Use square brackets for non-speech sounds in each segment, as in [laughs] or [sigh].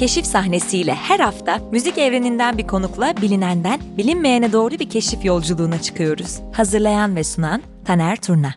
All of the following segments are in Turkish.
keşif sahnesiyle her hafta müzik evreninden bir konukla bilinenden bilinmeyene doğru bir keşif yolculuğuna çıkıyoruz. Hazırlayan ve sunan Taner Turna.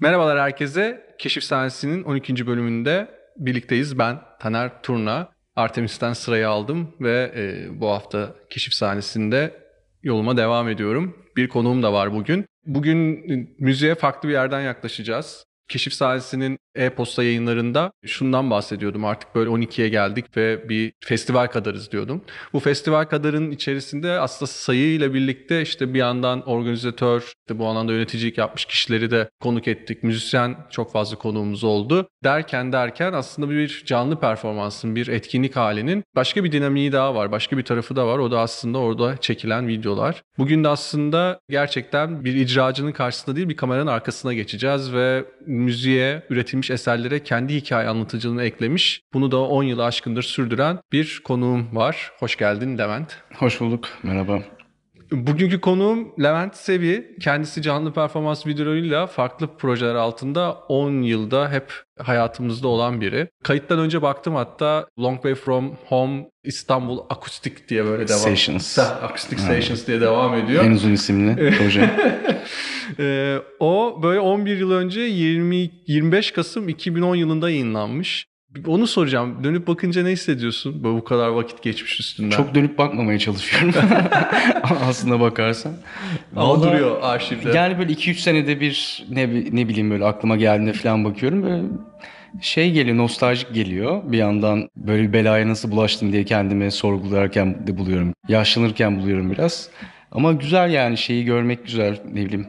Merhabalar herkese. Keşif sahnesinin 12. bölümünde birlikteyiz. Ben Taner Turna. Artemis'ten sırayı aldım ve e, bu hafta keşif sahnesinde yoluma devam ediyorum. Bir konuğum da var bugün. Bugün e, müziğe farklı bir yerden yaklaşacağız. Keşif sahnesinin e-posta yayınlarında şundan bahsediyordum. Artık böyle 12'ye geldik ve bir festival kadarız diyordum. Bu festival kadarın içerisinde aslında sayıyla birlikte işte bir yandan organizatör, işte bu alanda yöneticilik yapmış kişileri de konuk ettik. Müzisyen çok fazla konuğumuz oldu. Derken derken aslında bir canlı performansın, bir etkinlik halinin başka bir dinamiği daha var. Başka bir tarafı da var. O da aslında orada çekilen videolar. Bugün de aslında gerçekten bir icracının karşısında değil bir kameranın arkasına geçeceğiz ve müziğe, üretilmiş eserlere kendi hikaye anlatıcılığını eklemiş. Bunu da 10 yılı aşkındır sürdüren bir konuğum var. Hoş geldin Levent. Hoş bulduk. Merhaba. Bugünkü konuğum Levent Sevi. Kendisi canlı performans videolarıyla farklı projeler altında 10 yılda hep hayatımızda olan biri. Kayıttan önce baktım hatta Long Way From Home İstanbul Akustik diye böyle devam Stations. Akustik Stations diye devam ediyor. En uzun isimli [laughs] proje. Ee, o böyle 11 yıl önce 20 25 Kasım 2010 yılında yayınlanmış. Onu soracağım. Dönüp bakınca ne hissediyorsun? Böyle bu kadar vakit geçmiş üstünden. Çok dönüp bakmamaya çalışıyorum. [laughs] Aslında bakarsan. Ama Vallahi, duruyor arşivde. Yani böyle 2-3 senede bir ne, ne bileyim böyle aklıma geldiğinde falan bakıyorum. Böyle şey geliyor, nostaljik geliyor. Bir yandan böyle bir belaya nasıl bulaştım diye kendimi sorgularken de buluyorum. Yaşlanırken buluyorum biraz. Ama güzel yani şeyi görmek güzel ne bileyim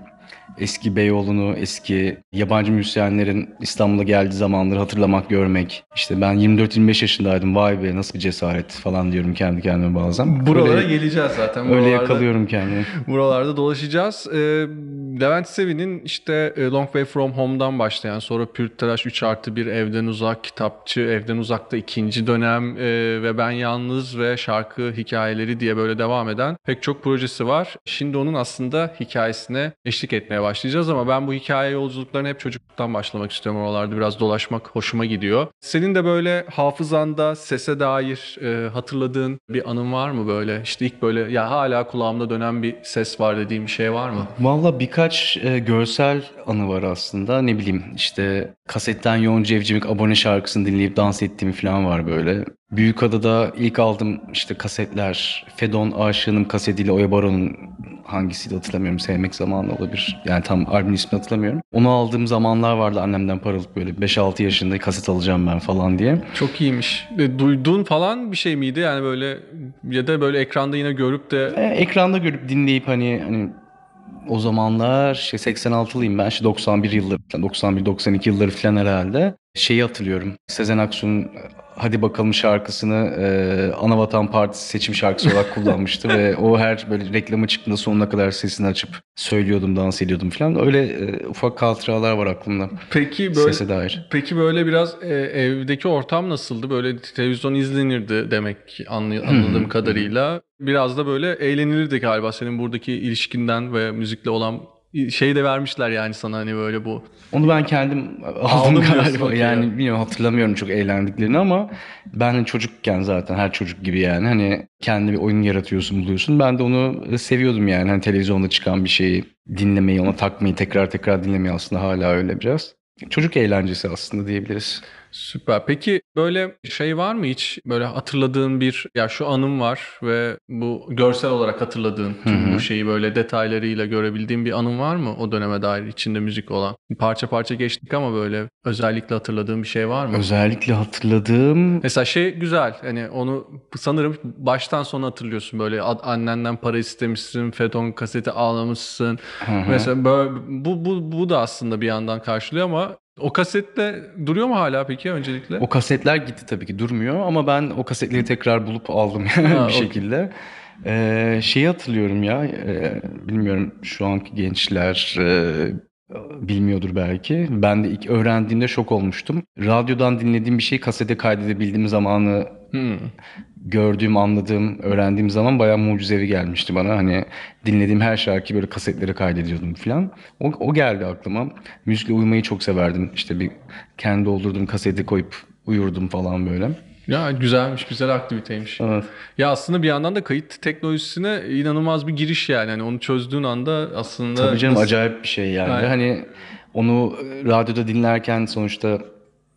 eski Beyoğlu'nu, eski yabancı müzisyenlerin İstanbul'a geldiği zamanları hatırlamak, görmek. İşte ben 24-25 yaşındaydım. Vay be nasıl bir cesaret falan diyorum kendi kendime bazen. Buralara öyle, geleceğiz zaten. Öyle Buralarda, yakalıyorum kendimi. [laughs] Buralarda dolaşacağız. Ee, Levent Sevi'nin işte Long Way From Home'dan başlayan sonra Pürtelaş 3 artı 1 Evden Uzak, Kitapçı, Evden Uzak'ta ikinci dönem e, ve Ben Yalnız ve şarkı hikayeleri diye böyle devam eden pek çok projesi var. Şimdi onun aslında hikayesine eşlik etmeye başlayacağız ama ben bu hikaye yolculuklarını hep çocukluktan başlamak istiyorum oralarda biraz dolaşmak hoşuma gidiyor. Senin de böyle hafızanda sese dair e, hatırladığın bir anın var mı böyle? İşte ilk böyle ya hala kulağımda dönen bir ses var dediğim bir şey var mı? Valla birkaç e, görsel anı var aslında. Ne bileyim işte kasetten Yoğun Cevcimik abone şarkısını dinleyip dans ettiğim falan var böyle. Büyükada'da ilk aldım işte kasetler. Fedon Aşığı'nın kasetiyle Oya Baron'un hangisiydi hatırlamıyorum. Sevmek zamanı olabilir. Yani tam albüm ismini hatırlamıyorum. Onu aldığım zamanlar vardı annemden paralık böyle 5-6 yaşında kaset alacağım ben falan diye. Çok iyiymiş. E, duyduğun falan bir şey miydi? Yani böyle ya da böyle ekranda yine görüp de... E, ekranda görüp dinleyip hani hani o zamanlar şey 86'lıyım ben. Işte 91 yılları 91-92 yılları falan herhalde. Şeyi hatırlıyorum. Sezen Aksu'nun Hadi Bakalım şarkısını e, Anavatan Partisi seçim şarkısı olarak [laughs] kullanmıştı ve o her böyle reklamı çıktığında sonuna kadar sesini açıp söylüyordum, dans ediyordum falan. Öyle e, ufak hatıralar var aklımda. Peki böyle Sese dair. Peki böyle biraz e, evdeki ortam nasıldı? Böyle televizyon izlenirdi demek anladığım kadarıyla. Biraz da böyle eğlenilirdi galiba senin buradaki ilişkinden ve müzikle olan şey de vermişler yani sana hani böyle bu. Onu ben kendim aldım galiba. Yani ya. bilmiyorum hatırlamıyorum çok eğlendiklerini ama ben çocukken zaten her çocuk gibi yani hani kendi bir oyun yaratıyorsun buluyorsun. Ben de onu seviyordum yani hani televizyonda çıkan bir şeyi dinlemeyi ona takmayı tekrar tekrar dinlemeyi aslında hala öyle biraz. Çocuk eğlencesi aslında diyebiliriz. Süper. Peki böyle şey var mı hiç böyle hatırladığın bir ya şu anım var ve bu görsel olarak hatırladığın tüm bu şeyi böyle detaylarıyla görebildiğin bir anım var mı o döneme dair içinde müzik olan? Parça parça geçtik ama böyle özellikle hatırladığın bir şey var mı? Özellikle hatırladığım Mesela şey güzel hani onu sanırım baştan sona hatırlıyorsun böyle annenden para istemişsin, Fedon kaseti ağlamışsın. Mesela böyle bu bu bu da aslında bir yandan karşılıyor ama o kasette duruyor mu hala peki öncelikle? O kasetler gitti tabii ki durmuyor ama ben o kasetleri tekrar bulup aldım [laughs] yani ha, bir okay. şekilde. Ee, şeyi hatırlıyorum ya, e, bilmiyorum şu anki gençler e, bilmiyordur belki. Ben de ilk öğrendiğimde şok olmuştum. Radyodan dinlediğim bir şeyi kasete kaydedebildiğim zamanı hmm gördüğüm, anladığım, öğrendiğim zaman bayağı mucizevi gelmişti bana. Hani dinlediğim her şarkıyı böyle kasetlere kaydediyordum falan. O, o geldi aklıma. Müzikle uyumayı çok severdim. İşte bir kendi doldurduğum kaseti koyup uyurdum falan böyle. Ya güzelmiş, güzel aktiviteymiş. Evet. Ya aslında bir yandan da kayıt teknolojisine inanılmaz bir giriş yani. Hani onu çözdüğün anda aslında Tabii canım nasıl- acayip bir şey yani. Aynen. Hani onu radyoda dinlerken sonuçta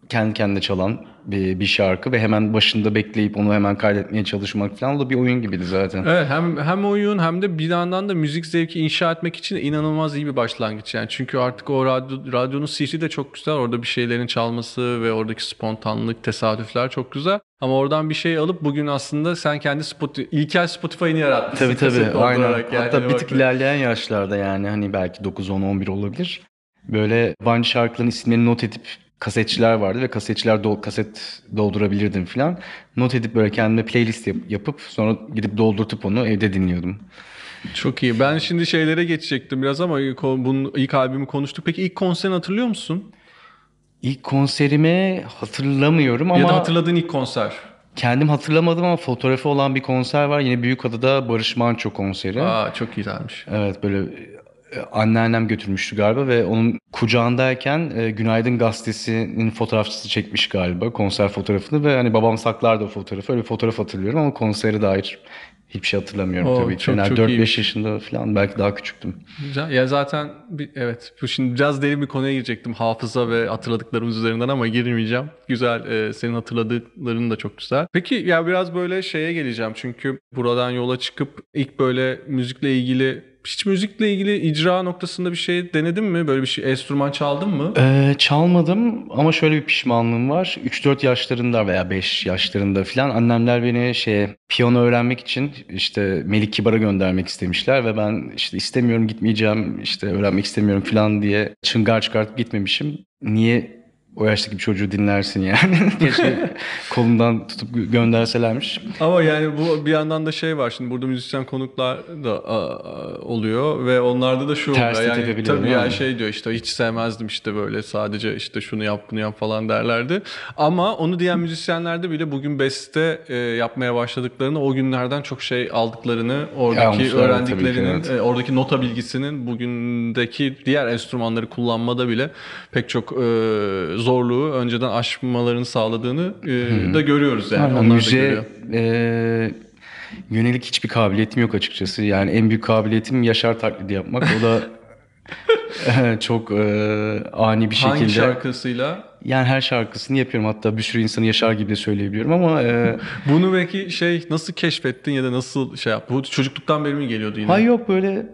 kendi kendine çalan bir, bir şarkı ve hemen başında bekleyip onu hemen kaydetmeye çalışmak falan o da bir oyun gibiydi zaten. Evet hem hem oyun hem de bir yandan da müzik zevki inşa etmek için inanılmaz iyi bir başlangıç yani. Çünkü artık o radyo, radyonun sihri de çok güzel. Orada bir şeylerin çalması ve oradaki spontanlık, tesadüfler çok güzel. Ama oradan bir şey alıp bugün aslında sen kendi Spotify, ilkel Spotify'ını yaratmışsın. Tabii tabii aynen. yani. Hatta bir tık ilerleyen yaşlarda yani hani belki 9, 10, 11 olabilir. Böyle yabancı şarkıların isimlerini not edip kasetçiler vardı ve kasetçiler dol- kaset doldurabilirdim falan. Not edip böyle kendime playlist yap- yapıp sonra gidip doldurtup onu evde dinliyordum. Çok iyi. Ben şimdi şeylere geçecektim biraz ama bunun ilk albümü konuştuk. Peki ilk konserini hatırlıyor musun? İlk konserimi hatırlamıyorum ama Ya da hatırladığın ilk konser? kendim hatırlamadım ama fotoğrafı olan bir konser var. Yine Büyükada'da Barış Manço konseri. Aa çok güzelmiş. Evet böyle anneannem götürmüştü galiba ve onun kucağındayken e, Günaydın Gazetesi'nin fotoğrafçısı çekmiş galiba konser fotoğrafını ve hani babam saklardı o fotoğrafı. Öyle bir fotoğraf hatırlıyorum ama konsere dair hiçbir şey hatırlamıyorum Oo, tabii çok, Yani çok 4-5 iyiymiş. yaşında falan belki daha küçüktüm. Güzel. Ya zaten bir, evet bu şimdi biraz derin bir konuya girecektim hafıza ve hatırladıklarımız üzerinden ama girmeyeceğim. Güzel. e, senin hatırladıkların da çok güzel. Peki ya biraz böyle şeye geleceğim çünkü buradan yola çıkıp ilk böyle müzikle ilgili hiç müzikle ilgili icra noktasında bir şey denedin mi? Böyle bir şey enstrüman çaldın mı? Ee, çalmadım ama şöyle bir pişmanlığım var. 3-4 yaşlarında veya 5 yaşlarında falan annemler beni şeye piyano öğrenmek için işte Melik Kibar'a göndermek istemişler ve ben işte istemiyorum gitmeyeceğim işte öğrenmek istemiyorum falan diye çıngar çıkartıp gitmemişim. Niye o yaştaki bir çocuğu dinlersin yani? [laughs] Keşke kolundan tutup gö- gönderselermiş. Ama yani bu bir yandan da şey var şimdi burada müzisyen konuklar da a, a, oluyor ve onlarda da şu Ters oluyor. Yani tabii yani şey diyor işte hiç sevmezdim işte böyle sadece işte şunu yap bunu yap falan derlerdi. Ama onu diyen müzisyenlerde bile bugün beste e, yapmaya başladıklarını o günlerden çok şey aldıklarını oradaki Almışlar, öğrendiklerinin ki, evet. e, oradaki nota bilgisinin bugündeki diğer enstrümanları kullanmada bile pek çok e, zorluğu önceden aşmalarını sağladığını e, da görüyoruz yani. Aynen, Onlar da müziğe görüyor. e, yönelik hiçbir kabiliyetim yok açıkçası. Yani en büyük kabiliyetim Yaşar taklidi yapmak. O da [laughs] [laughs] çok e, ani bir şekilde. Hangi şarkısıyla? Yani her şarkısını yapıyorum. Hatta bir sürü insanı Yaşar gibi de söyleyebiliyorum ama e, [laughs] Bunu belki şey nasıl keşfettin ya da nasıl şey yap? Bu çocukluktan beri mi geliyordu yine? hay yok böyle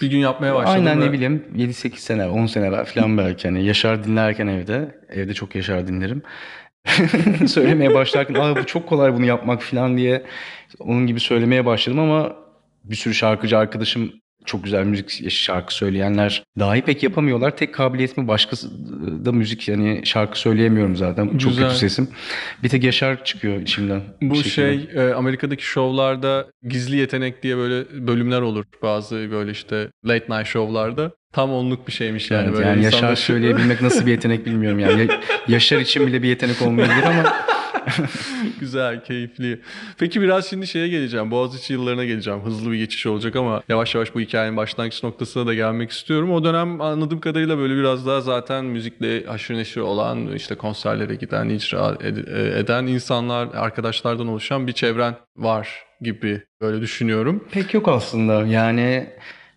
Bir gün yapmaya başladın aynen ve- ne bileyim 7-8 sene 10 sene evvel falan belki hani Yaşar dinlerken evde evde çok Yaşar dinlerim. [laughs] Söylemeye başlarken Aa, bu çok kolay bunu yapmak falan diye onun gibi söylemeye başladım ama bir sürü şarkıcı arkadaşım çok güzel müzik şarkı söyleyenler dahi pek yapamıyorlar. Tek kabiliyetim başkası da müzik yani şarkı söyleyemiyorum zaten. Çok Güzel. kötü sesim. Bir tek Yaşar çıkıyor içimden. Bu şey e, Amerika'daki şovlarda gizli yetenek diye böyle bölümler olur. Bazı böyle işte late night şovlarda. Tam onluk bir şeymiş yani. Evet, böyle yani Yaşar söyleyebilmek nasıl bir yetenek bilmiyorum yani. Ya- Yaşar için bile bir yetenek olmayabilir ama [laughs] [laughs] Güzel, keyifli. Peki biraz şimdi şeye geleceğim. Boğaziçi yıllarına geleceğim. Hızlı bir geçiş olacak ama yavaş yavaş bu hikayenin başlangıç noktasına da gelmek istiyorum. O dönem anladığım kadarıyla böyle biraz daha zaten müzikle haşır neşir olan, işte konserlere giden, icra ed- eden insanlar, arkadaşlardan oluşan bir çevren var gibi böyle düşünüyorum. pek yok aslında. Yani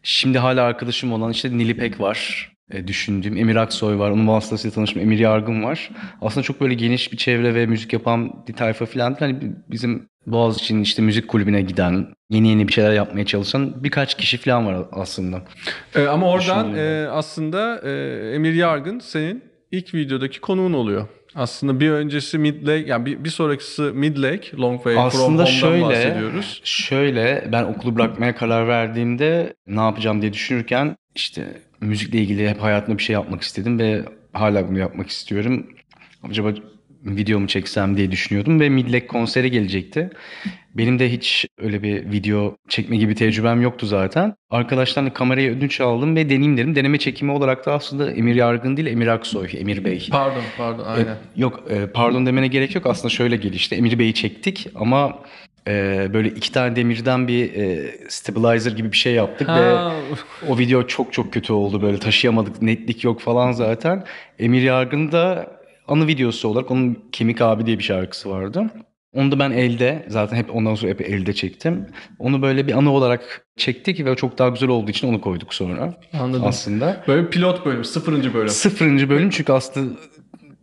şimdi hala arkadaşım olan işte Nilipek var. E, düşündüğüm Emir Aksoy var. Onun vasıtasıyla tanıştığım Emir Yargın var. Aslında çok böyle geniş bir çevre ve müzik yapan bir tayfa falan. Hani bizim Boğaziçi'nin işte müzik kulübüne giden, yeni yeni bir şeyler yapmaya çalışan birkaç kişi falan var aslında. Ee, ama oradan e, aslında e, Emir Yargın senin ilk videodaki konuğun oluyor. Aslında bir öncesi Midlake, yani bir, bir sonrakisi Midlake, Long Way From Aslında Home'dan şöyle, bahsediyoruz. şöyle ben okulu bırakmaya karar verdiğimde ne yapacağım diye düşünürken işte müzikle ilgili hep hayatımda bir şey yapmak istedim ve hala bunu yapmak istiyorum. Acaba video mu çeksem diye düşünüyordum ve Midlake konseri gelecekti. Benim de hiç öyle bir video çekme gibi tecrübem yoktu zaten. Arkadaşlarla kamerayı ödünç aldım ve deneyeyim dedim. Deneme çekimi olarak da aslında Emir Yargın değil Emir Aksoy, Emir Bey. Pardon, pardon, aynen. Yok e, pardon demene gerek yok. Aslında şöyle gelişti. Emir Bey'i çektik ama e, böyle iki tane demirden bir e, stabilizer gibi bir şey yaptık ve Ha, o video çok çok kötü oldu. Böyle taşıyamadık. Netlik yok falan zaten. Emir Yargın da anı videosu olarak onun Kemik Abi diye bir şarkısı vardı. Onu da ben elde zaten hep ondan sonra hep elde çektim. Onu böyle bir anı olarak çektik ve çok daha güzel olduğu için onu koyduk sonra. Anladım. Aslında. Böyle pilot bölüm, sıfırıncı bölüm. Sıfırıncı bölüm çünkü aslında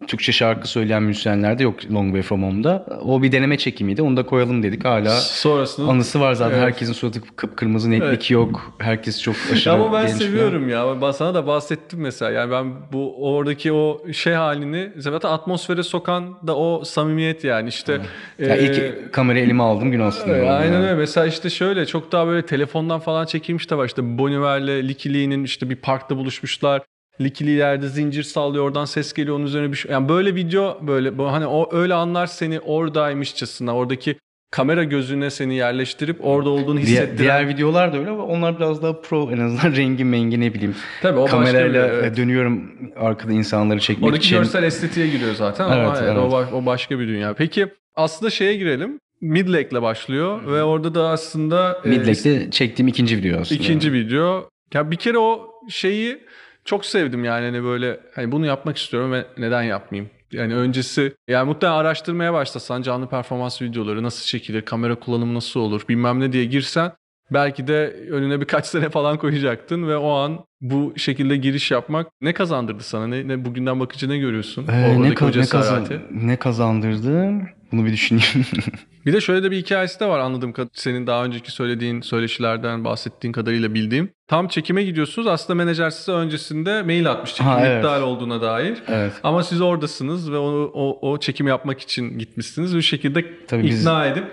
Türkçe şarkı söyleyen müzisyenler de yok Long Way From Home'da. O bir deneme çekimiydi. Onu da koyalım dedik. Hala Sonrasında anısı var zaten. Evet. Herkesin suratı kıpkırmızı netlik Evet. yok. Herkes çok aşırı Ama ben genç falan. seviyorum ya. Ben sana da bahsettim mesela. Yani ben bu oradaki o şey halini zaten atmosfere sokan da o samimiyet yani işte. Ya e, ilk kamerayı elime aldım gün aslında. Evet, oldu aynen yani. öyle. Mesela işte şöyle çok daha böyle telefondan falan çekilmiş de var. İşte Boniver'le Licky Lee'nin işte bir parkta buluşmuşlar. Licky Lee'lerde zincir sallıyor oradan ses geliyor onun üzerine bir şey. Yani böyle video böyle hani o öyle anlar seni oradaymışçasına oradaki kamera gözüne seni yerleştirip orada olduğunu Diğer, hissettiren. diğer videolar da öyle ama onlar biraz daha pro en azından [laughs] rengi mengi ne bileyim. Tabii o başka Kamerayla bir- evet. dönüyorum arkada insanları çekmek Oradaki için. görsel estetiğe giriyor zaten ama Evet. O, o başka bir dünya. Peki aslında şeye girelim. Midlake'le başlıyor ve orada da aslında e, Midlake'de çektiğim ikinci video aslında. İkinci video. Ya bir kere o şeyi çok sevdim yani hani böyle hani bunu yapmak istiyorum ve neden yapmayayım? Yani öncesi yani muhtemelen araştırmaya başlasan canlı performans videoları nasıl çekilir, kamera kullanımı nasıl olur bilmem ne diye girsen belki de önüne birkaç [laughs] sene falan koyacaktın ve o an bu şekilde giriş yapmak ne kazandırdı sana? Ne, ne bugünden bakınca ne görüyorsun? Ee, ne, ka- ne, kazan- ne kazandırdı? Bunu bir düşüneyim. [laughs] Bir de şöyle de bir hikayesi de var anladığım kad- senin daha önceki söylediğin söyleşilerden bahsettiğin kadarıyla bildiğim. Tam çekime gidiyorsunuz. Aslında menajer size öncesinde mail atmış çekim Ha, evet. iptal olduğuna dair. evet. Ama siz oradasınız ve o, o, o çekim yapmak için gitmişsiniz. Bir şekilde Tabii biz- ikna edip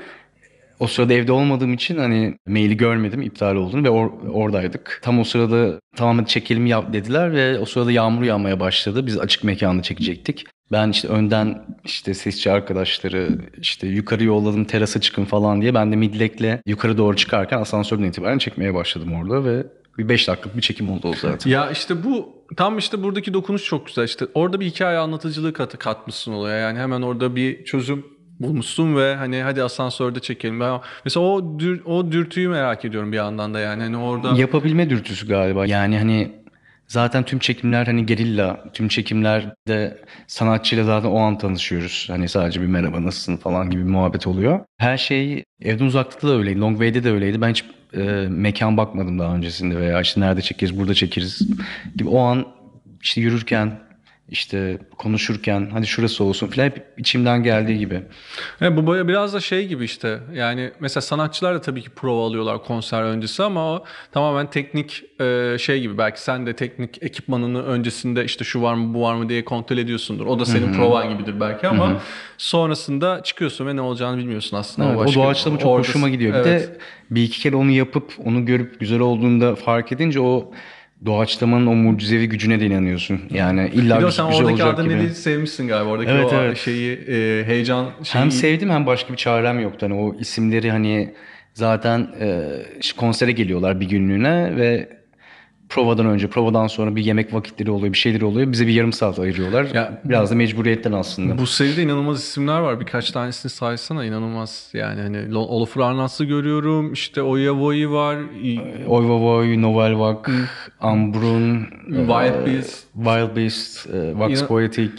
O sırada evde olmadığım için hani maili görmedim iptal olduğunu ve or- oradaydık. Tam o sırada tamamen çekelim yap dediler ve o sırada yağmur yağmaya başladı. Biz açık mekanda çekecektik. Ben işte önden işte sesçi arkadaşları işte yukarı yolladım terasa çıkın falan diye. Ben de midlekle yukarı doğru çıkarken asansörden itibaren çekmeye başladım orada ve bir 5 dakikalık bir çekim oldu o zaten. ya işte bu tam işte buradaki dokunuş çok güzel. İşte orada bir hikaye anlatıcılığı katı katmışsın olaya. Yani hemen orada bir çözüm bulmuşsun ve hani hadi asansörde çekelim. Ben, mesela o dür, o dürtüyü merak ediyorum bir yandan da yani. Hani orada Yapabilme dürtüsü galiba. Yani hani zaten tüm çekimler hani gerilla, tüm çekimlerde sanatçıyla zaten o an tanışıyoruz. Hani sadece bir merhaba nasılsın falan gibi bir muhabbet oluyor. Her şey evden uzaklıkta da öyleydi. Long Way'de de öyleydi. Ben hiç e, mekan bakmadım daha öncesinde veya işte nerede çekeriz, burada çekeriz gibi. O an işte yürürken işte konuşurken hadi şurası olsun falan hep içimden geldiği gibi. Evet, bu böyle biraz da şey gibi işte yani mesela sanatçılar da tabii ki prova alıyorlar konser öncesi ama o tamamen teknik e, şey gibi belki sen de teknik ekipmanını öncesinde işte şu var mı bu var mı diye kontrol ediyorsundur. O da senin provan gibidir belki ama sonrasında çıkıyorsun ve ne olacağını bilmiyorsun aslında. Evet, o başka- doğaçlama çok oradasın. hoşuma gidiyor. Bir Evet. de bir iki kere onu yapıp onu görüp güzel olduğunda fark edince o doğaçlamanın o mucizevi gücüne de inanıyorsun. Yani illa güzel, sen güzel oradaki olacak gibi. adrenalini sevmişsin galiba. Oradaki Evet, o evet. şeyi e, heyecan şeyi. Hem sevdim hem başka bir çarem yoktu. Hani o isimleri hani zaten e, konsere geliyorlar bir günlüğüne ve provadan önce, provadan sonra bir yemek vakitleri oluyor, bir şeyler oluyor. Bize bir yarım saat ayırıyorlar. Ya- Biraz da mecburiyetten aslında. Bu seride inanılmaz isimler var. Birkaç tanesini saysana inanılmaz. Yani hani Olafur Arnas'ı görüyorum. İşte Oya Voy var. i- Oy Voy, Novel Vak, Ambrun, Wild e, Beast. Wild Beast, e, Vox İna- Poetic,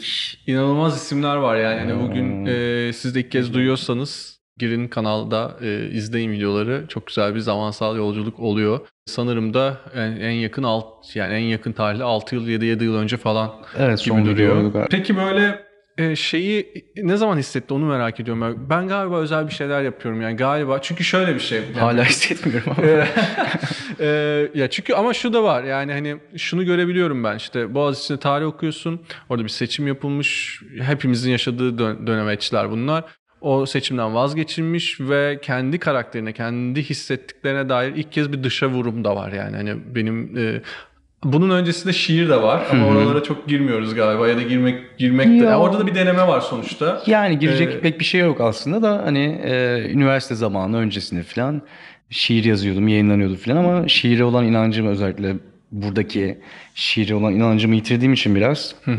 İnanılmaz isimler var yani. Hani bugün e, siz de ilk kez duyuyorsanız girin kanalda e, izleyin videoları. Çok güzel bir zamansal yolculuk oluyor. Sanırım da en, en yakın alt yani en yakın tarihli 6 yıl 7 7 yıl önce falan Evet gibi duruyor. Peki böyle e, şeyi ne zaman hissetti onu merak ediyorum. Ben- Ben galiba özel bir şeyler yapıyorum yani galiba. Çünkü şöyle bir şey. Yani Hala hissetmiyorum ama. Ee, [laughs] ya çünkü ama şu da var yani hani şunu görebiliyorum ben işte Boğaziçi'nde tarih okuyorsun orada bir seçim yapılmış hepimizin yaşadığı dön- dönemeçler bunlar o seçimden vazgeçilmiş ve kendi karakterine kendi hissettiklerine dair ilk kez bir dışa vurum da var yani hani benim e, bunun öncesinde şiir de var ama oralara çok girmiyoruz galiba ya da girmek girmek de Ya. yani orada da bir deneme var sonuçta. Yani girecek Ee, pek bir şey yok aslında da hani e, üniversite zamanı öncesinde falan şiir yazıyordum, yayınlanıyordu falan ama şiire olan inancım özellikle buradaki şiire olan inancımı yitirdiğim için biraz e,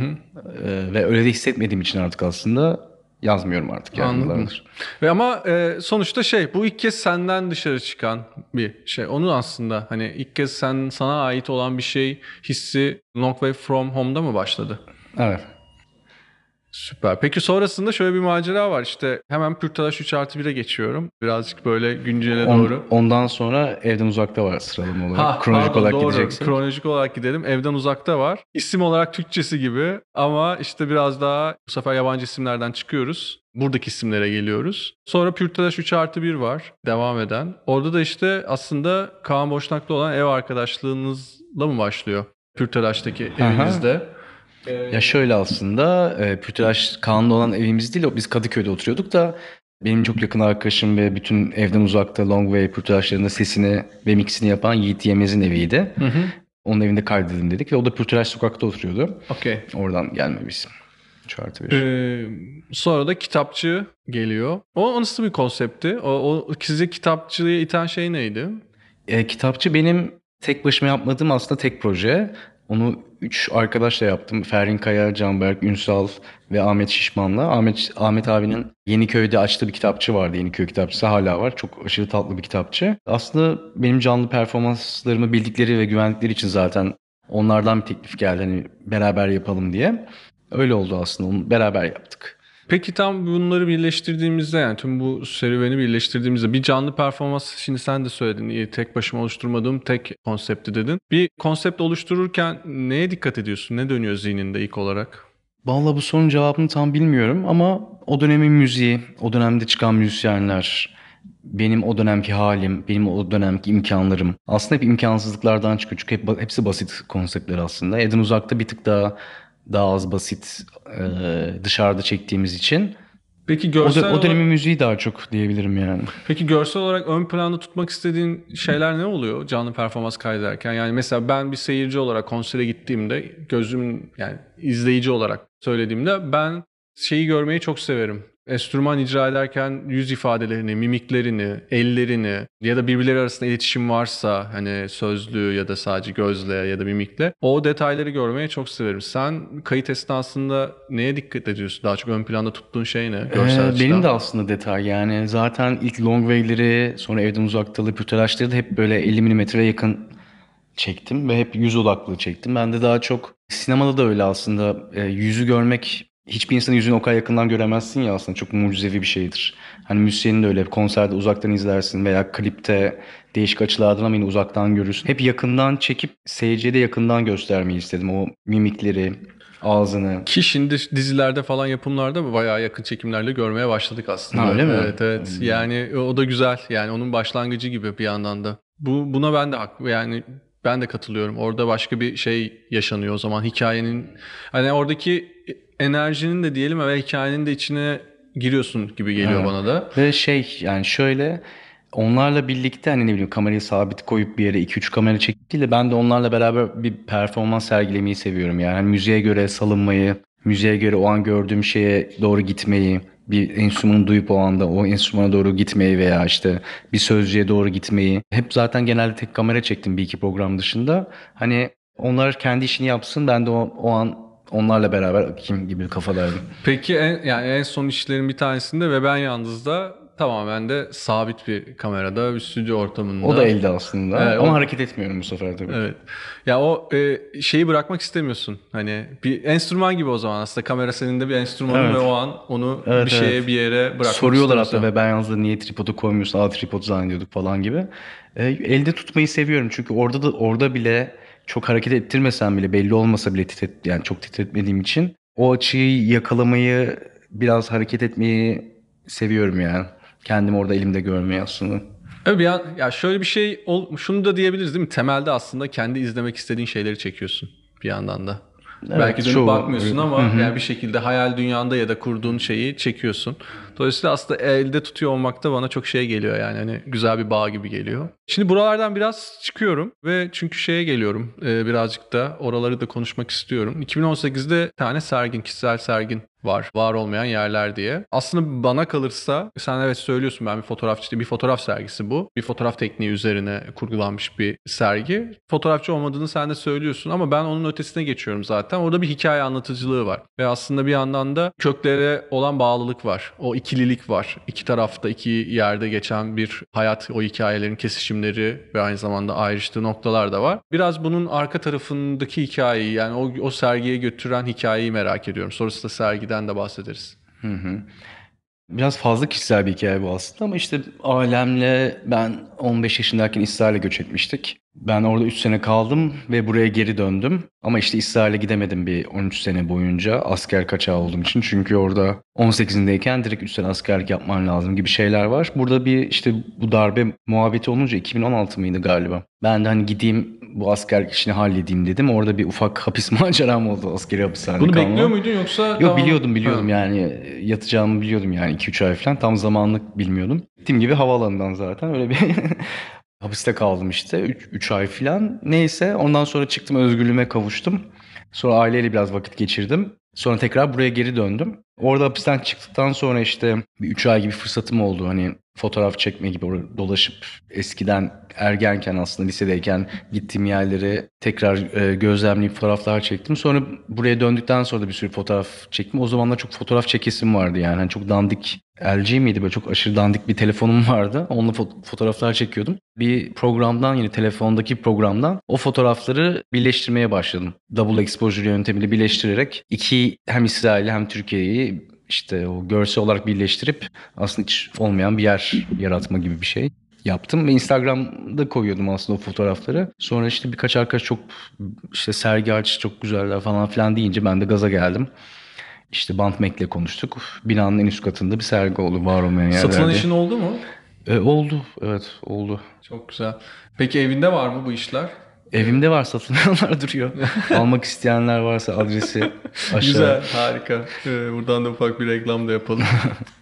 ve öyle de hissetmediğim için artık aslında yazmıyorum artık yani Anladım. yıllardır. Ve ama e, sonuçta şey bu ilk kez senden dışarı çıkan bir şey. Onu aslında hani ilk kez sen sana ait olan bir şey hissi Long Way From Home'da mı başladı? Evet. Süper. Peki sonrasında şöyle bir macera var. İşte hemen Pürtalaş 3 artı 1'e geçiyorum. Birazcık böyle güncele On- doğru. ondan sonra evden uzakta var sıralama olarak. Ha, Kronolojik pardon, olarak doğru. gideceksek. Kronolojik olarak gidelim. Evden uzakta var. İsim olarak Türkçesi gibi ama işte biraz daha bu sefer yabancı isimlerden çıkıyoruz. Buradaki isimlere geliyoruz. Sonra Pürtelaş 3 artı 1 var devam eden. Orada da işte aslında Kaan Boşnak'ta olan ev arkadaşlığınızla mı başlıyor? Pürtelaş'taki Aha. Evinizde. Ya şöyle aslında e, Pütüraş Kaan'da olan evimiz değil. Biz Kadıköy'de oturuyorduk da benim çok yakın arkadaşım ve bütün evden uzakta Long Way Pürtüraşlarında sesini ve mixini yapan Yiğit Yemez'in eviydi. Hı hı. Onun evinde kaydedelim dedik ve o da Pürtüraş sokakta oturuyordu. Okey. Oradan gelme bir isim. Bir. Ee, sonra da kitapçı geliyor. O, o nasıl bir konseptti? O, o sizi kitapçılığa iten şey neydi? E, kitapçı benim tek başıma yapmadığım aslında tek proje. Onu üç arkadaşla yaptım. Ferhin Kaya, Canberk, Ünsal ve Ahmet Şişman'la. Ahmet, Ahmet abinin Yeniköy'de açtığı bir kitapçı vardı. Yeniköy kitapçısı hala var. Çok aşırı tatlı bir kitapçı. Aslında benim canlı performanslarımı bildikleri ve güvendikleri için zaten onlardan bir teklif geldi. Hani beraber yapalım diye. Öyle oldu aslında. Onu beraber yaptık. Peki tam bunları birleştirdiğimizde yani tüm bu serüveni birleştirdiğimizde bir canlı performans şimdi sen de söyledin tek başıma oluşturmadığım tek konsepti dedin. Bir konsept oluştururken neye dikkat ediyorsun? Ne dönüyor zihninde ilk olarak? Vallahi bu sorunun cevabını tam bilmiyorum ama o dönemin müziği, o dönemde çıkan müzisyenler, benim o dönemki halim, benim o dönemki imkanlarım aslında hep imkansızlıklardan çıkıyor. Çünkü hep, hepsi basit konseptler aslında. Evden uzakta bir tık daha daha az basit e, dışarıda çektiğimiz için. Peki O, görsel dö- o dönemin müziği daha çok diyebilirim yani. Peki görsel olarak ön planda tutmak istediğin şeyler ne oluyor canlı performans kaydederken? Yani mesela ben bir seyirci olarak konsere gittiğimde gözümün yani izleyici olarak söylediğimde ben şeyi görmeyi çok severim. Enstrüman icra ederken yüz ifadelerini, mimiklerini, ellerini ya da birbirleri arasında iletişim varsa hani sözlü ya da sadece gözle ya da mimikle o detayları görmeyi çok severim. Sen kayıt esnasında neye dikkat ediyorsun? Daha çok ön planda tuttuğun şey ne? Görsel Ee, açıdan. benim de aslında detay yani zaten ilk long way'leri sonra evden uzaktalı pütüraşları da hep böyle 50 milimetre yakın çektim ve hep yüz odaklı çektim. Ben de daha çok sinemada da öyle aslında e, yüzü görmek hiçbir insanın yüzünü o kadar yakından göremezsin ya aslında çok mucizevi bir şeydir. Hani müzisyenin de öyle konserde uzaktan izlersin veya klipte değişik açılardan ama yine uzaktan görürsün. Hep yakından çekip seyirciye de yakından göstermeyi istedim o mimikleri, ağzını. Ki şimdi dizilerde falan yapımlarda bayağı yakın çekimlerle görmeye başladık aslında. Ha, öyle mi? Evet evet. Yani o da güzel. Yani onun başlangıcı gibi bir yandan da. Bu buna ben de haklı. Yani ben de katılıyorum. Orada başka bir şey yaşanıyor o zaman hikayenin hani oradaki enerjinin de diyelim ve hikayenin de içine giriyorsun gibi geliyor Evet. bana da. Ve şey yani şöyle onlarla birlikte hani ne bileyim kamerayı sabit koyup bir yere 2-3 kamera çekip değil de ben de onlarla beraber bir performans sergilemeyi seviyorum. Yani hani müziğe göre salınmayı, müziğe göre o an gördüğüm şeye doğru gitmeyi, bir enstrümanı duyup o anda o enstrümana doğru gitmeyi veya işte bir sözcüğe doğru gitmeyi. Hep zaten genelde tek kamera çektim bir iki program dışında. Hani onlar kendi işini yapsın ben de o, o an onlarla beraber akayım gibi kafadaydım. Peki en, yani en son işlerin bir tanesinde ve ben yalnızda tamamen de sabit bir kamerada bir stüdyo ortamında. O da elde aslında Evet, ama o- hareket etmiyorum bu sefer tabii. Evet. Ya o e, şeyi bırakmak istemiyorsun. Hani bir enstrüman gibi o zaman aslında kamera senin de bir enstrümanın Evet. ve o an onu Evet, bir şeye evet. bir yere bırakmak Soruyorlar hatta ve ben yalnız da niye tripodu koymuyorsun? Aa tripod zannediyorduk falan gibi. E, elde tutmayı seviyorum çünkü orada da orada bile çok hareket ettirmesem bile belli olmasa bile titret yani çok titretmediğim için o açıyı yakalamayı biraz hareket etmeyi seviyorum yani. Kendimi orada elimde görmeyi aslında. Evet, an, ya şöyle bir şey şunu da diyebiliriz değil mi? Temelde aslında kendi izlemek istediğin şeyleri çekiyorsun bir yandan da. Evet, Belki dönüp çoğu- bakmıyorsun ama Hı hı. yani bir şekilde hayal dünyanda ya da kurduğun şeyi çekiyorsun. Dolayısıyla aslında elde tutuyor olmak da bana çok şey geliyor yani hani güzel bir bağ gibi geliyor. Şimdi buralardan biraz çıkıyorum ve çünkü şeye geliyorum e, birazcık da oraları da konuşmak istiyorum. 2018'de bir tane sergin, kişisel sergin var. Var olmayan yerler diye. Aslında bana kalırsa sen evet söylüyorsun ben bir fotoğrafçı bir fotoğraf sergisi bu. Bir fotoğraf tekniği üzerine kurgulanmış bir sergi. Fotoğrafçı olmadığını sen de söylüyorsun ama ben onun ötesine geçiyorum zaten. Orada bir hikaye anlatıcılığı var. Ve aslında bir yandan da köklere olan bağlılık var. O ikililik var. İki tarafta iki yerde geçen bir hayat o hikayelerin kesişimleri ve aynı zamanda ayrıştığı noktalar da var. Biraz bunun arka tarafındaki hikayeyi yani o, o sergiye götüren hikayeyi merak ediyorum. Sonrasında sergide giden de bahsederiz. Hı hı. Biraz fazla kişisel bir hikaye bu aslında ama işte ailemle ben 15 yaşındayken İsrail'e göç etmiştik. Ben orada 3 sene kaldım ve buraya geri döndüm. Ama işte İsrail'e gidemedim bir 13 sene boyunca asker kaçağı olduğum için. Çünkü orada 18'indeyken direkt 3 sene askerlik yapman lazım gibi şeyler var. Burada bir işte bu darbe muhabbeti olunca 2016 mıydı galiba? Ben de hani gideyim bu askerlik işini halledeyim dedim. Orada bir ufak hapis [laughs] maceram oldu askeri hapishanede Bunu kalma. bekliyor muydun yoksa? Yok tamam- biliyordum biliyordum Ha. yani yatacağımı biliyordum yani 2-3 ay falan tam zamanlık bilmiyordum. Gittiğim gibi havaalanından zaten öyle bir [laughs] hapiste kaldım işte 3 ay falan. Neyse ondan sonra çıktım özgürlüğüme kavuştum. Sonra aileyle biraz vakit geçirdim. Sonra tekrar buraya geri döndüm. Orada hapisten çıktıktan sonra işte bir 3 ay gibi fırsatım oldu. Hani fotoğraf çekme gibi dolaşıp eskiden ergenken aslında lisedeyken gittiğim yerleri tekrar e, gözlemleyip fotoğraflar çektim. Sonra buraya döndükten sonra da bir sürü fotoğraf çektim. O zamanlar çok fotoğraf çekesim vardı yani. Hani çok dandik LG miydi böyle çok aşırı dandik bir telefonum vardı. Onunla fo- fotoğraflar çekiyordum. Bir programdan yine telefondaki programdan o fotoğrafları birleştirmeye başladım. Double exposure yöntemiyle birleştirerek iki hem İsrail'i hem Türkiye'yi işte o görsel olarak birleştirip aslında hiç olmayan bir yer yaratma gibi bir şey yaptım ve Instagram'da koyuyordum aslında o fotoğrafları. Sonra işte birkaç arkadaş çok işte sergi aç çok güzeller falan filan deyince ben de gaza geldim. İşte Bantmek'le konuştuk. Binanın en üst katında bir sergi oldu var olmayan yerlerde. Satılan işin oldu mu? E, oldu evet oldu. Çok güzel. Peki evinde var mı bu işler? Evimde var satılmayanlar [laughs] duruyor. [laughs] Almak isteyenler varsa adresi [laughs] aşağı. Güzel, harika. Ee, buradan da ufak bir reklam da yapalım.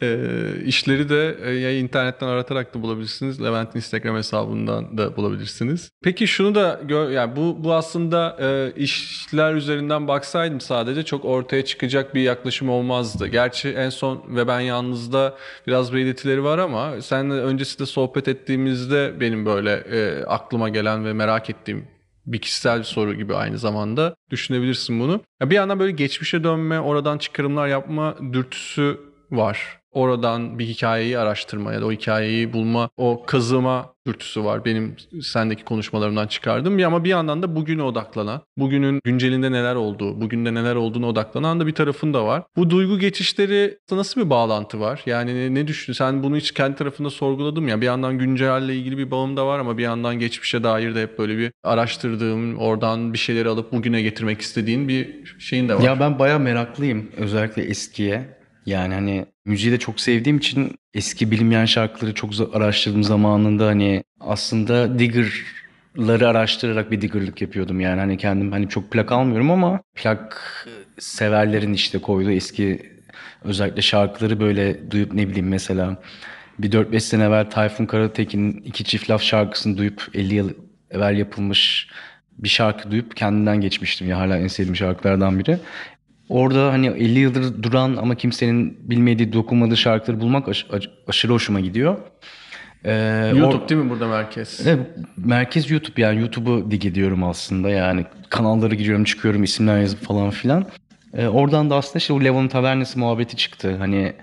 ee, işleri de e, ya internetten aratarak da bulabilirsiniz. Levent'in Instagram hesabından da bulabilirsiniz. Peki şunu da gör, yani bu bu aslında e, işler üzerinden baksaydım sadece çok ortaya çıkacak bir yaklaşım olmazdı. Gerçi en son ve ben yalnızda biraz belirtileri var ama seninle öncesinde sohbet ettiğimizde benim böyle e, aklıma gelen ve merak ettiğim bir kişisel bir soru gibi aynı zamanda düşünebilirsin bunu. Ya bir yandan böyle geçmişe dönme, oradan çıkarımlar yapma dürtüsü var. Oradan bir hikayeyi araştırma ya da o hikayeyi bulma, o kazıma dürtüsü var. Benim sendeki konuşmalarımdan çıkardım. Ama bir yandan da bugüne odaklanan, bugünün güncelinde neler olduğu, bugünde neler olduğunu odaklanan da bir tarafın da var. Bu duygu geçişleri nasıl bir bağlantı var? Yani ne, düşün? Sen bunu hiç kendi tarafında sorguladım ya. Bir yandan güncelle ilgili bir bağım da var ama bir yandan geçmişe dair de hep böyle bir araştırdığım, oradan bir şeyleri alıp bugüne getirmek istediğin bir şeyin de var. Ya ben bayağı meraklıyım özellikle eskiye. Yani hani müziği de çok sevdiğim için eski bilinmeyen şarkıları çok araştırdığım zamanında hani aslında digger'ları araştırarak bir digger'lık yapıyordum. Yani hani kendim hani çok plak almıyorum ama plak severlerin işte koyduğu eski özellikle şarkıları böyle duyup ne bileyim mesela bir 4-5 sene evvel Tayfun Karatekin'in iki çift laf şarkısını duyup 50 yıl evvel yapılmış bir şarkı duyup kendinden geçmiştim ya hala en sevdiğim şarkılardan biri. Orada hani 50 yıldır duran ama kimsenin bilmediği, dokunmadığı şarkıları bulmak aş- aş- aşırı hoşuma gidiyor. Ee, YouTube or- değil mi burada merkez? Evet, merkez YouTube yani YouTube'u dig ediyorum aslında yani kanallara giriyorum çıkıyorum isimler yazıp falan filan. Ee, oradan da aslında işte o Levon'un Tavernesi muhabbeti çıktı. Hani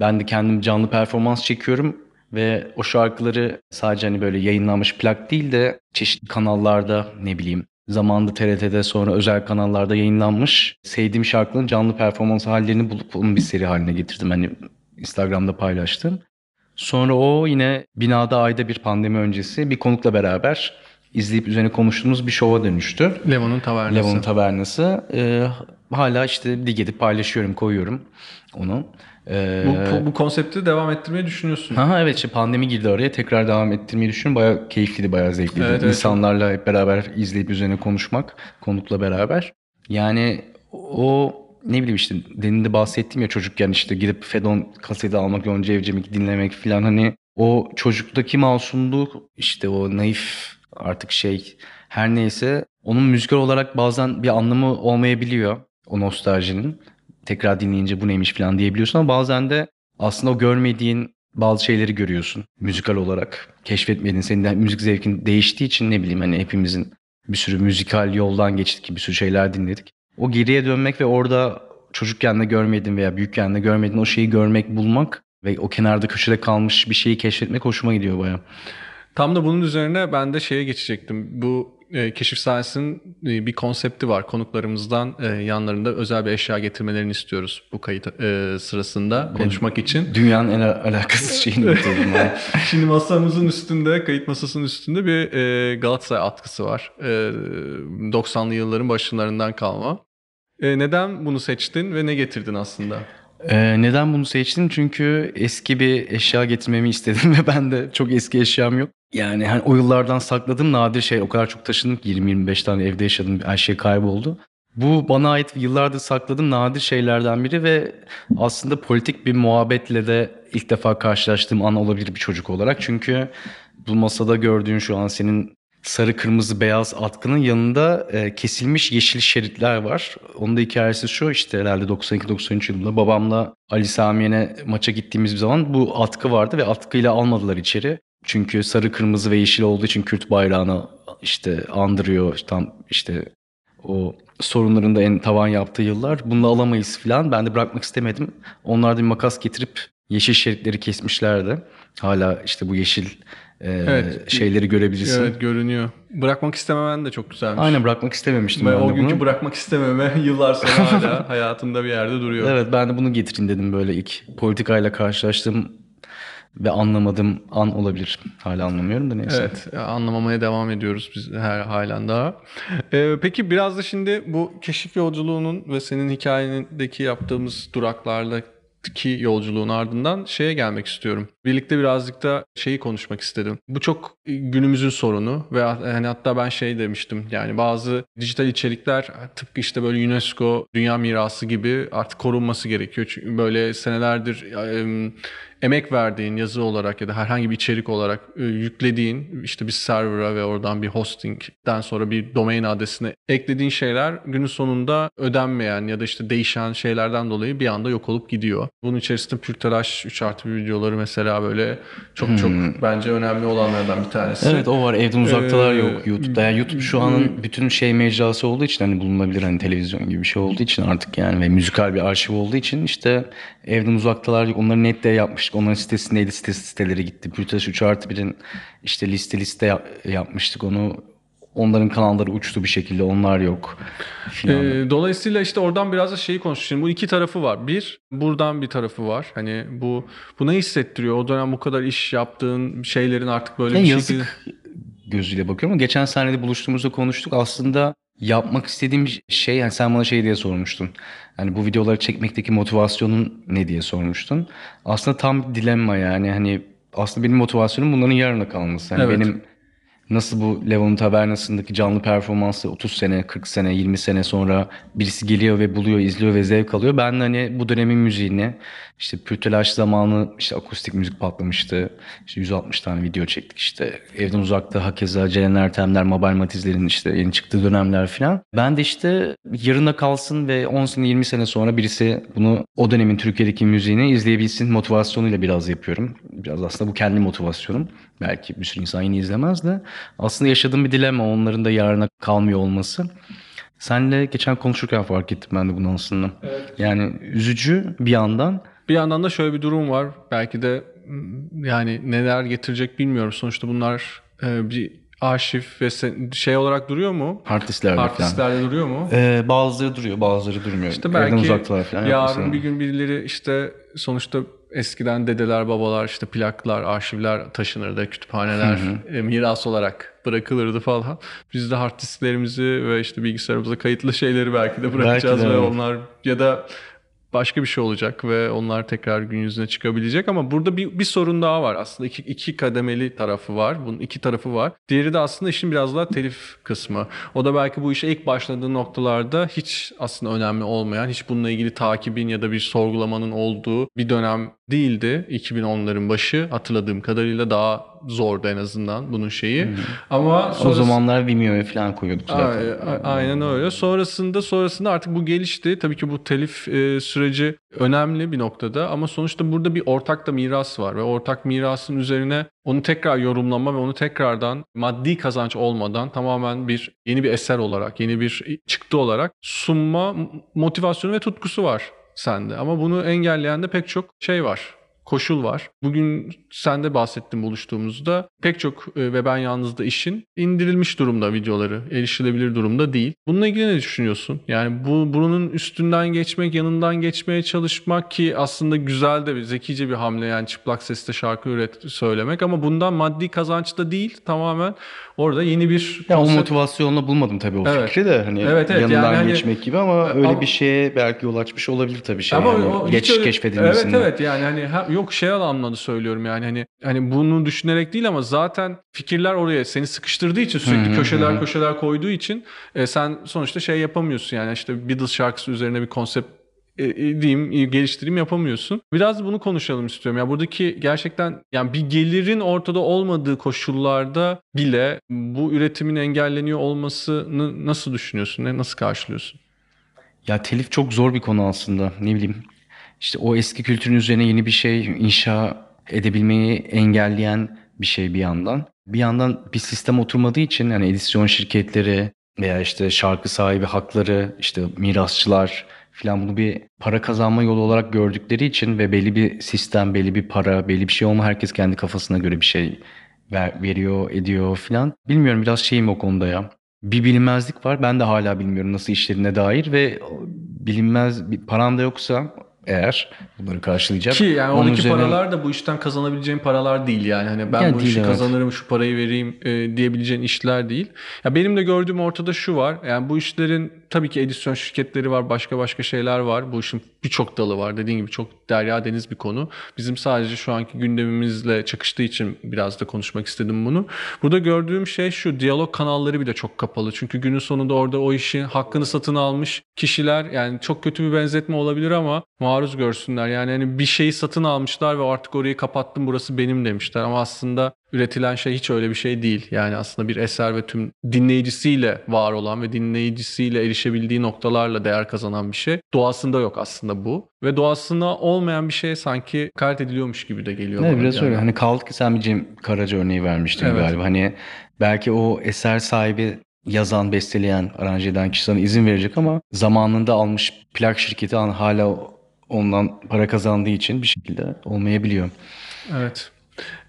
ben de kendim canlı performans çekiyorum ve o şarkıları sadece hani böyle yayınlanmış plak değil de çeşitli kanallarda ne bileyim zamanında TRT'de sonra özel kanallarda yayınlanmış sevdiğim şarkıların canlı performans hallerini bulup onun bir seri haline getirdim. Hani Instagram'da paylaştım. Sonra o yine binada ayda bir pandemi öncesi bir konukla beraber izleyip üzerine konuştuğumuz bir şova dönüştü. Levon'un tavernası. Levon'un Tavernası. Ee, hala işte dig edip paylaşıyorum, koyuyorum onu. Ee, bu, bu konsepti devam ettirmeyi düşünüyorsun. Aha evet işte pandemi girdi araya tekrar devam ettirmeyi düşünüyorum. Bayağı keyifliydi, bayağı zevkliydi. Evet, evet, İnsanlarla hep beraber izleyip üzerine konuşmak, konukla beraber. Yani o ne bileyim işte demin de bahsettim ya çocukken işte gidip Fedon kaseti almak, Yonca Evcimik'i dinlemek falan hani o çocuktaki masumluk işte o naif artık şey her neyse onun müzikal olarak bazen bir anlamı olmayabiliyor o nostaljinin. Tekrar dinleyince bu neymiş falan diyebiliyorsun ama bazen de aslında o görmediğin bazı şeyleri görüyorsun müzikal olarak. Keşfetmediğin, senin de müzik zevkin değiştiği için ne bileyim hani hepimizin bir sürü müzikal yoldan geçtik, bir sürü şeyler dinledik. O geriye dönmek ve orada çocukken de görmediğin veya büyükken de görmediğin o şeyi görmek, bulmak ve o kenarda köşede kalmış bir şeyi keşfetmek hoşuma gidiyor baya. Tam da bunun üzerine ben de şeye geçecektim. Bu e, keşif sahnesinin e, bir konsepti var. Konuklarımızdan e, yanlarında özel bir eşya getirmelerini istiyoruz bu kayıt e, sırasında konuşmak için. Dünyanın en alakasız [laughs] şeyini getirdim. [laughs] Şimdi masamızın üstünde, kayıt masasının üstünde bir e, Galatasaray atkısı var. E, 90'lı yılların başlarından kalma. E, neden bunu seçtin ve ne getirdin aslında? Ee, neden bunu seçtim? Çünkü eski bir eşya getirmemi istedim [laughs] ve ben de çok eski eşyam yok. Yani hani o yıllardan sakladığım nadir şey o kadar çok taşındım ki 20-25 tane evde yaşadım her şey kayboldu. Bu bana ait yıllardır sakladığım nadir şeylerden biri ve aslında politik bir muhabbetle de ilk defa karşılaştığım an olabilir bir çocuk olarak. Çünkü bu masada gördüğün şu an senin sarı kırmızı beyaz atkının yanında e, kesilmiş yeşil şeritler var. Onun da hikayesi şu işte herhalde 92-93 yılında babamla Ali Samiyen'e maça gittiğimiz bir zaman bu atkı vardı ve atkıyla almadılar içeri. Çünkü sarı kırmızı ve yeşil olduğu için Kürt bayrağını işte andırıyor tam işte o sorunların da en tavan yaptığı yıllar. Bunu alamayız falan. Ben de bırakmak istemedim. Onlar da bir makas getirip yeşil şeritleri kesmişlerdi. Hala işte bu yeşil e, Evet. şeyleri görebilirsin. Evet görünüyor. Bırakmak istememen de çok güzelmiş. Aynen bırakmak istememiştim Ben ben, o günkü bunu. bırakmak istememe [laughs] yıllar sonra hala hayatımda bir yerde duruyor. Evet ben de bunu getireyim dedim böyle ilk politikayla karşılaştığım ve anlamadığım an olabilir. Hala anlamıyorum da neyse. Evet anlamamaya devam ediyoruz biz her halen daha. Ee, peki biraz da şimdi bu keşif yolculuğunun ve senin hikayendeki yaptığımız duraklardaki yolculuğun ardından şeye gelmek istiyorum. Birlikte birazcık da şeyi konuşmak istedim. Bu çok günümüzün sorunu ve hani hatta ben şey demiştim yani bazı dijital içerikler tıpkı işte böyle UNESCO Dünya Mirası gibi artık korunması gerekiyor. Çünkü böyle senelerdir em, emek verdiğin yazı olarak ya da herhangi bir içerik olarak e, yüklediğin işte bir server'a ve oradan bir hostingden sonra bir domain adresine eklediğin şeyler günün sonunda ödenmeyen ya da işte değişen şeylerden dolayı bir anda yok olup gidiyor. Bunun içerisinde Pürtelaş 3 artı videoları mesela böyle çok çok bence önemli olanlardan bir tanesi. Evet o var. Evden uzaktalar Ee, yok YouTube'da. Yani YouTube şu anın bütün şey mecrası olduğu için hani bulunabilir hani televizyon gibi bir şey olduğu için artık yani ve müzikal bir arşiv olduğu için işte evden uzaktalar yok. Onları net de yapmıştık. Onların sitesindeydi. Site siteleri gitti. Pürtaş 3 artı 1'in işte liste liste yap- yapmıştık onu. Onların kanalları uçtu bir şekilde. Onlar yok. Filan. Ee, dolayısıyla işte oradan biraz da şeyi konuştuk. Şimdi bu iki tarafı var. Bir, buradan bir tarafı var. Hani bu bu ne hissettiriyor? O dönem bu kadar iş yaptığın şeylerin artık böyle Ya bir yazık şekilde... gözüyle bakıyorum ama geçen sahnede buluştuğumuzda konuştuk. Aslında yapmak istediğim şey yani sen bana şey diye sormuştun. Yani bu videoları çekmekteki motivasyonun ne diye sormuştun. Aslında tam bir dilemma yani hani aslında benim motivasyonum bunların yarına kalması. Yani Evet. benim nasıl bu Levon Tavernası'ndaki canlı performansı 30 sene, 40 sene, 20 sene sonra birisi geliyor ve buluyor, izliyor ve zevk alıyor. Ben de hani bu dönemin müziğini işte Pürtelaş zamanı işte akustik müzik patlamıştı. İşte 160 tane video çektik işte. Evden uzakta hakeza Ceren Ertemler, Mabel Matizler'in işte yeni çıktığı dönemler falan. Ben de işte yarına kalsın ve 10 sene 20 sene sonra birisi bunu o dönemin Türkiye'deki müziğini izleyebilsin motivasyonuyla biraz yapıyorum. Biraz aslında bu kendi motivasyonum. Belki bir sürü insan yine izlemez de. Aslında yaşadığım bir dilema onların da yarına kalmıyor olması. Senle geçen konuşurken fark ettim ben de bunu aslında. Yani üzücü bir yandan Bir yandan da şöyle bir durum var. Belki de m, yani neler getirecek bilmiyorum. Sonuçta bunlar e, bir arşiv ve şey olarak duruyor mu? artistlerde falan. Artistlerde duruyor mu? Ee, bazıları duruyor, bazıları durmuyor. İşte Evden belki uzaktalar falan. yarın bir gün birileri işte sonuçta eskiden dedeler babalar işte plaklar arşivler taşınırdı kütüphaneler e, miras olarak bırakılırdı falan. Biz de hard disklerimizi ve işte bilgisayarımıza kayıtlı şeyleri belki de bırakacağız de, ve evet. onlar ya da başka bir şey olacak ve onlar tekrar gün yüzüne çıkabilecek. Ama burada bir, bir sorun daha var. Aslında iki, iki kademeli tarafı var. Bunun iki tarafı var. Diğeri de aslında işin biraz daha telif kısmı. O da belki bu işe ilk başladığı noktalarda hiç aslında önemli olmayan hiç bununla ilgili takibin ya da bir sorgulamanın olduğu bir dönem değildi 2010'ların başı hatırladığım kadarıyla daha zordu en azından bunun şeyi ama O sonrası- zamanlar Vimeo falan koyuyorduk zaten. A- Aynen öyle. Sonrasında sonrasında artık bu gelişti. Tabii ki bu telif e, süreci önemli bir noktada ama sonuçta burada bir ortak da miras var ve ortak mirasın üzerine onu tekrar yorumlama ve onu tekrardan maddi kazanç olmadan tamamen bir yeni bir eser olarak, yeni bir çıktı olarak sunma motivasyonu ve tutkusu var sende. Ama bunu engelleyen de pek çok şey var. koşul var. Bugün sen de bahsettin buluştuğumuzda pek çok e, ve ben yalnızda işin indirilmiş durumda videoları, erişilebilir durumda değil. Bununla ilgili ne düşünüyorsun? Yani bu bunun üstünden geçmek, yanından geçmeye çalışmak ki aslında güzel de bir zekice bir hamle yani çıplak sesle şarkı üret söylemek ama bundan maddi kazanç da değil tamamen orada yeni bir Ya o konsept- motivasyonla bulmadım tabii o Evet. fikri de hani Evet, evet, yanından yani hani- geçmek gibi ama öyle Ama- bir şeye belki yol açmış olabilir tabii şey. Ama yani o geç öyle- keşfedilmesinde. Evet evet yani hani ha- yok şey anlamda söylüyorum yani hani hani bunu düşünerek değil ama zaten fikirler oraya seni sıkıştırdığı için sürekli Hı hı, köşeler hı. köşeler koyduğu için e, sen sonuçta şey yapamıyorsun yani işte Beatles şarkısı üzerine bir konsept e, e, diyeyim e, geliştireyim yapamıyorsun. Biraz bunu konuşalım istiyorum. Ya buradaki gerçekten yani bir gelirin ortada olmadığı koşullarda bile bu üretimin engelleniyor olmasını nasıl düşünüyorsun? Nasıl karşılıyorsun? Ya telif çok zor bir konu aslında. Ne bileyim. İşte o eski kültürün üzerine yeni bir şey inşa edebilmeyi engelleyen bir şey bir yandan. Bir yandan bir sistem oturmadığı için hani edisyon şirketleri veya işte şarkı sahibi hakları, işte mirasçılar filan bunu bir para kazanma yolu olarak gördükleri için ve belli bir sistem, belli bir para, belli bir şey olma herkes kendi kafasına göre bir şey ver, veriyor, ediyor filan. Bilmiyorum biraz şeyim o konuda ya. Bir bilinmezlik var. Ben de hala bilmiyorum nasıl işlerine dair ve bilinmez bir paran da yoksa eğer bunları karşılayacak. Ki yani onun üzerine- paralar da bu işten kazanabileceğin paralar değil yani. Hani ben Ya bu değil, işi evet. kazanırım, şu parayı vereyim e, diyebileceğin işler değil. Ya benim de gördüğüm ortada şu var. Yani bu işlerin tabii ki edisyon şirketleri var, başka başka şeyler var. Bu işin birçok dalı var. Dediğin gibi çok derya deniz bir konu. Bizim sadece şu anki gündemimizle çakıştığı için biraz da konuşmak istedim bunu. Burada gördüğüm şey şu. Diyalog kanalları bile çok kapalı. Çünkü günün sonunda orada o işin hakkını satın almış kişiler yani çok kötü bir benzetme olabilir ama maruz görsünler. Yani hani bir şeyi satın almışlar ve artık orayı kapattım burası benim demişler ama aslında üretilen şey hiç öyle bir şey değil. Yani aslında bir eser ve tüm dinleyicisiyle var olan ve dinleyicisiyle erişebildiği noktalarla değer kazanan bir şey. Doğasında yok aslında bu. Ve doğasında olmayan bir şey sanki kart ediliyormuş gibi de geliyor Evet biraz Yani. öyle. Hani kaldı ki sen bir Cem Karaca örneği vermiştin Evet. galiba. Hani belki o eser sahibi yazan, besteleyen, aranje eden kişi sana izin verecek ama zamanında almış plak şirketi hala ondan para kazandığı için bir şekilde olmayabiliyor. Evet.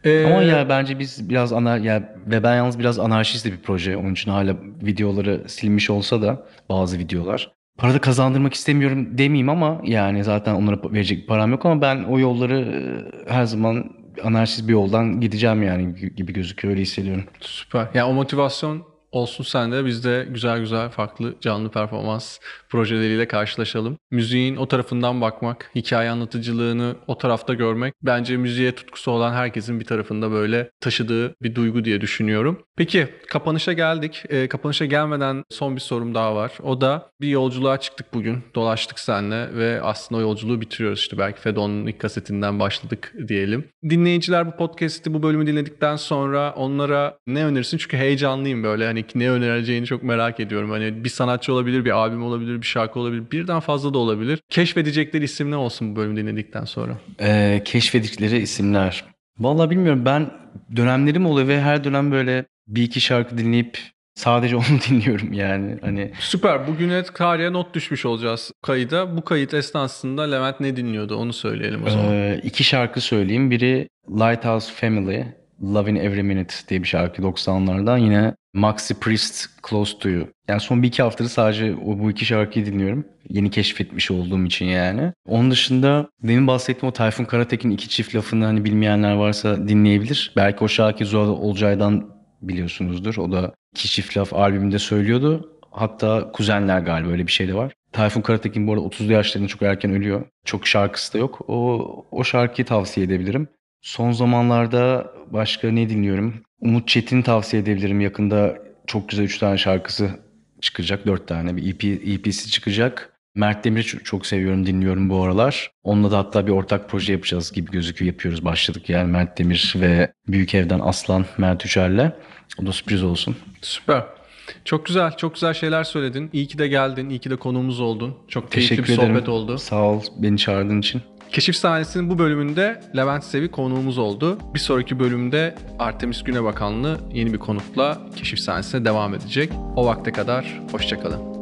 Ee, Ama ya bence biz biraz anar ya ve ben yalnız biraz anarşist de bir proje. Onun için hala videoları silmiş olsa da bazı videolar. Para da kazandırmak istemiyorum demeyeyim ama yani zaten onlara verecek param yok ama ben o yolları e, her zaman anarşist bir yoldan gideceğim yani gibi gözüküyor öyle hissediyorum. Süper. Yani o motivasyon olsun sende. Biz de güzel güzel farklı canlı performans projeleriyle karşılaşalım. Müziğin o tarafından bakmak, hikaye anlatıcılığını o tarafta görmek bence müziğe tutkusu olan herkesin bir tarafında böyle taşıdığı bir duygu diye düşünüyorum. Peki kapanışa geldik. Ee, kapanışa gelmeden son bir sorum daha var. O da bir yolculuğa çıktık bugün. Dolaştık seninle ve aslında o yolculuğu bitiriyoruz. İşte belki Fedon'un ilk kasetinden başladık diyelim. Dinleyiciler bu podcast'i, bu bölümü dinledikten sonra onlara ne önerirsin? Çünkü heyecanlıyım böyle. Hani ne önereceğini çok merak ediyorum. Hani bir sanatçı olabilir, bir albüm olabilir, bir şarkı olabilir. Birden fazla da olabilir. Keşfedecekleri isim ne olsun bu bölümü dinledikten sonra? Ee, keşfedikleri isimler. Vallahi bilmiyorum ben dönemlerim oluyor ve her dönem böyle bir iki şarkı dinleyip sadece [laughs] onu dinliyorum yani. Hani Süper. Bugüne tarihe not düşmüş olacağız kayıda. Bu kayıt esnasında Levent ne dinliyordu onu söyleyelim o zaman. Ee, iki şarkı söyleyeyim. Biri Lighthouse Family, Loving Every Minute diye bir şarkı 90'lardan. Yine Maxi Priest, Close to You. Yani son bir iki haftadır sadece bu iki şarkıyı dinliyorum. Yeni keşfetmiş olduğum için yani. Onun dışında demin bahsettiğim o Tayfun Karatekin iki çift lafını hani bilmeyenler varsa dinleyebilir. Belki o şarkı Zuhal Olcay'dan biliyorsunuzdur. O da iki çift laf albümünde söylüyordu. Hatta kuzenler galiba öyle bir şey de var. Tayfun Karatekin bu arada 30'lu yaşlarında çok erken ölüyor. Çok şarkısı da yok. O, o şarkıyı tavsiye edebilirim. Son zamanlarda başka ne dinliyorum? Umut Çetin'i tavsiye edebilirim. Yakında çok güzel 3 tane şarkısı çıkacak. 4 tane bir EP, EP'si çıkacak. Mert Demir'i çok, seviyorum, dinliyorum bu aralar. Onunla da hatta bir ortak proje yapacağız gibi gözüküyor. Yapıyoruz, başladık yani Mert Demir ve Büyük Ev'den Aslan Mert Üçer'le. O da sürpriz olsun. Süper. Çok güzel, çok güzel şeyler söyledin. İyi ki de geldin, iyi ki de konuğumuz oldun. Çok keyifli Teşekkür bir ederim. sohbet oldu. Sağ ol beni çağırdığın için. Keşif sahnesinin bu bölümünde Levent Sevi konuğumuz oldu. Bir sonraki bölümde Artemis Günebakanlı yeni bir konukla keşif sahnesine devam edecek. O vakte kadar hoşçakalın.